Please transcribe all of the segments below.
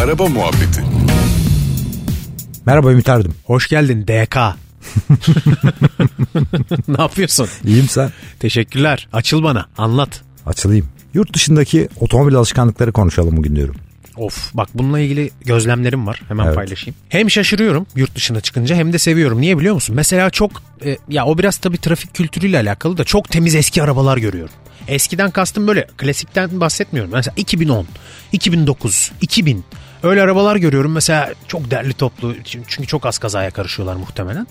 Araba Muhabbeti Merhaba Ümit Erdim. Hoş geldin DK. ne yapıyorsun? İyiyim sen. Teşekkürler. Açıl bana. Anlat. Açılayım. Yurt dışındaki otomobil alışkanlıkları konuşalım bugün diyorum. Of bak bununla ilgili gözlemlerim var. Hemen Evet. paylaşayım. Hem şaşırıyorum yurt dışına çıkınca hem de seviyorum. Niye biliyor musun? Mesela çok e, ya o biraz tabii trafik kültürüyle alakalı da çok temiz eski arabalar görüyorum. Eskiden kastım böyle klasikten bahsetmiyorum. Mesela 2010, 2009, 2000 öyle arabalar görüyorum. Mesela çok derli toplu çünkü çok az kazaya karışıyorlar muhtemelen.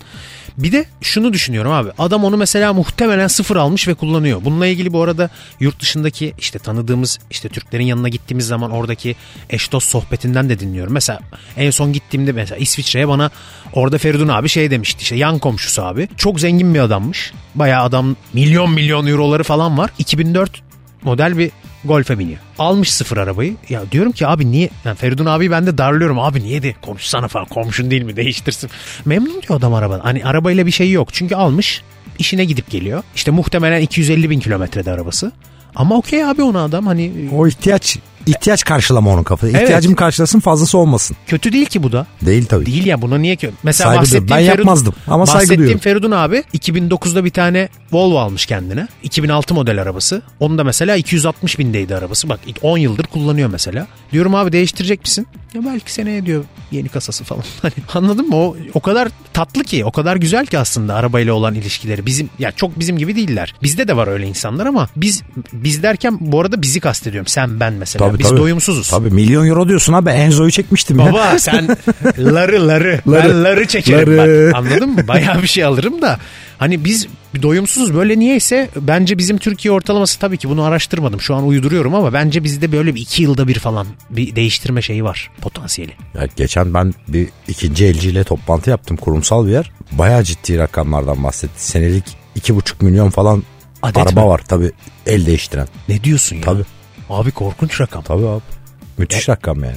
Bir de şunu düşünüyorum abi. Adam onu mesela muhtemelen sıfır almış ve kullanıyor. Bununla ilgili bu arada yurt dışındaki işte tanıdığımız işte Türklerin yanına gittiğimiz zaman oradaki eş dost sohbetinden de dinliyorum. Mesela en son gittiğimde mesela İsviçre'ye bana orada Feridun abi şey demişti işte yan komşusu abi. Çok zengin bir adammış. Bayağı adam milyon milyon euroları falan var. 2004 model bir Golf'e biniyor. Almış sıfır arabayı. Ya diyorum ki abi niye? Yani Feridun abi ben de darlıyorum. Abi niye de konuşsana falan. Komşun değil mi? Değiştirsin. Memnun diyor adam arabadan. Hani arabayla bir şey yok. Çünkü almış işine gidip geliyor. İşte muhtemelen 250 bin kilometrede arabası. Ama okey abi ona adam hani O ihtiyaç ihtiyaç karşılama onun kafada. Evet. İhtiyacım karşılasın fazlası olmasın. kötü değil ki bu da. Değil tabii. Değil ya buna niye ki? Mesela Saygı bahsettiğim duyuyorum. Ben yapmazdım ama saygı bahsettiğim duyuyorum. Feridun abi 2009'da bir tane Volvo almış kendine. 2006 model arabası. Onun da mesela 260 bindeydi arabası. Bak 10 yıldır kullanıyor mesela. Diyorum abi değiştirecek misin? Ya belki seneye diyor yeni kasası falan. Hani anladın mı? O o kadar tatlı ki, o kadar güzel ki aslında arabayla olan ilişkileri. Bizim ya çok bizim gibi değiller. Bizde de var öyle insanlar ama biz biz derken bu arada bizi kastediyorum. Sen ben mesela. Tabii, biz tabii. doyumsuzuz. Tabii milyon euro diyorsun abi Enzo'yu çekmiştim ya. Baba sen ları ları. Ben Ları. ları çekerim Ları. bak. Anladın mı? Bayağı bir şey alırım da. Hani biz doyumsuzuz böyle niyeyse bence bizim Türkiye ortalaması tabii ki bunu araştırmadım. Şu an uyduruyorum ama bence bizde böyle bir iki yılda bir falan bir değiştirme şeyi var potansiyeli. Ya geçen ben bir ikinci elciyle toplantı yaptım kurumsal bir yer. Bayağı ciddi rakamlardan bahsetti. Senelik iki buçuk milyon falan Adet araba mi? var tabii el değiştiren. Ne diyorsun ya? Tabii. Abi korkunç rakam. Tabii abi. Müthiş rakam yani.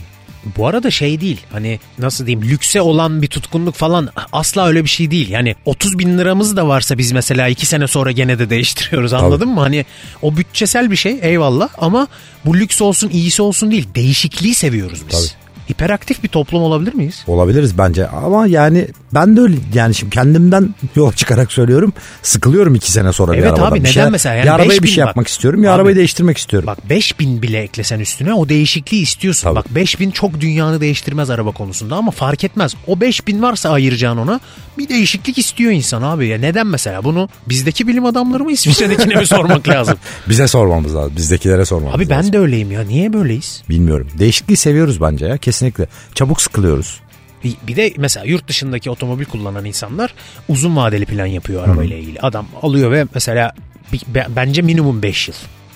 Bu arada şey değil hani nasıl diyeyim lükse olan bir tutkunluk falan asla öyle bir şey değil. Yani 30 bin liramız da varsa biz mesela 2 sene sonra gene de değiştiriyoruz anladın mı? Hani o bütçesel bir şey eyvallah ama bu lüks olsun iyisi olsun değil değişikliği seviyoruz biz. Tabii. Hiperaktif bir toplum olabilir miyiz? Olabiliriz bence ama yani ben de öyle yani şimdi kendimden yola çıkarak söylüyorum sıkılıyorum iki sene sonra bir Evet arabadan. abi, bir neden şey, mesela? Yani bir arabaya 5000 bir şey bak. yapmak istiyorum ya Abi. arabayı değiştirmek istiyorum. Bak 5000 bile eklesen üstüne o değişikliği istiyorsun. Tabii. Bak 5000 çok dünyanı değiştirmez araba konusunda ama fark etmez. O 5000 varsa ayıracağın ona bir değişiklik istiyor insan abi. Ya neden mesela bunu bizdeki bilim adamları mı İsviçre'dekine mi sormak lazım? Bize sormamız lazım bizdekilere sormamız Abi lazım. ben de öyleyim ya. Niye böyleyiz? Bilmiyorum değişikliği seviyoruz bence ya kesinlikle. Çabuk sıkılıyoruz. Bir, bir de mesela yurt dışındaki otomobil kullanan insanlar uzun vadeli plan yapıyor arabayla ilgili. Adam alıyor ve mesela bence minimum 5 yıl.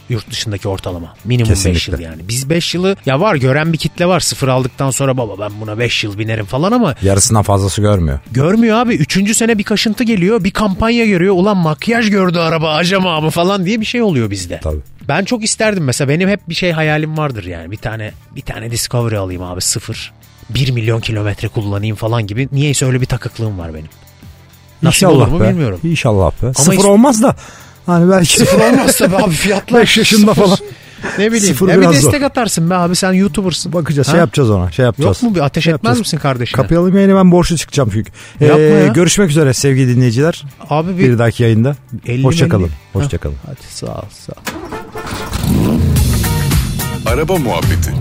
Yurt dışındaki ortalama. Minimum 5 Kesinlikle. yıl yani. Biz 5 yılı ya var gören bir kitle var. Sıfır aldıktan sonra baba ben buna 5 yıl binerim falan ama Yarısından fazlası görmüyor. görmüyor abi. Üçüncü sene bir kaşıntı geliyor. Bir kampanya görüyor. Ulan makyaj gördü araba acaba mı falan diye bir şey oluyor bizde. Tabii. Ben çok isterdim mesela benim hep bir şey hayalim vardır yani bir tane bir tane Discovery alayım abi sıfır 1 milyon kilometre kullanayım falan gibi niyeyse öyle bir takıklığım var benim. Nasıl olur mu be. bilmiyorum. İnşallah be. Sıfır hiç- olmaz da hani belki Sıfır olmaz tabii abi fiyatlar. 5 yaşında falan. Ne bileyim. Sıfır ya bir biraz destek atarsın be abi sen YouTuber'sın. Bakacağız Ha? şey yapacağız ona şey yapacağız. Yok mu bir ateş Şey etmez yapacağız. misin kardeşine? Kapayalım yayını ben borçlu çıkacağım çünkü. Yapma Ee, ya. görüşmek üzere sevgili dinleyiciler. Abi Bir, bir... dahaki yayında. 50 Hoşçakalın. Hoşçakalın. Hadi sağ ol sağ ol. Araba Muhabbeti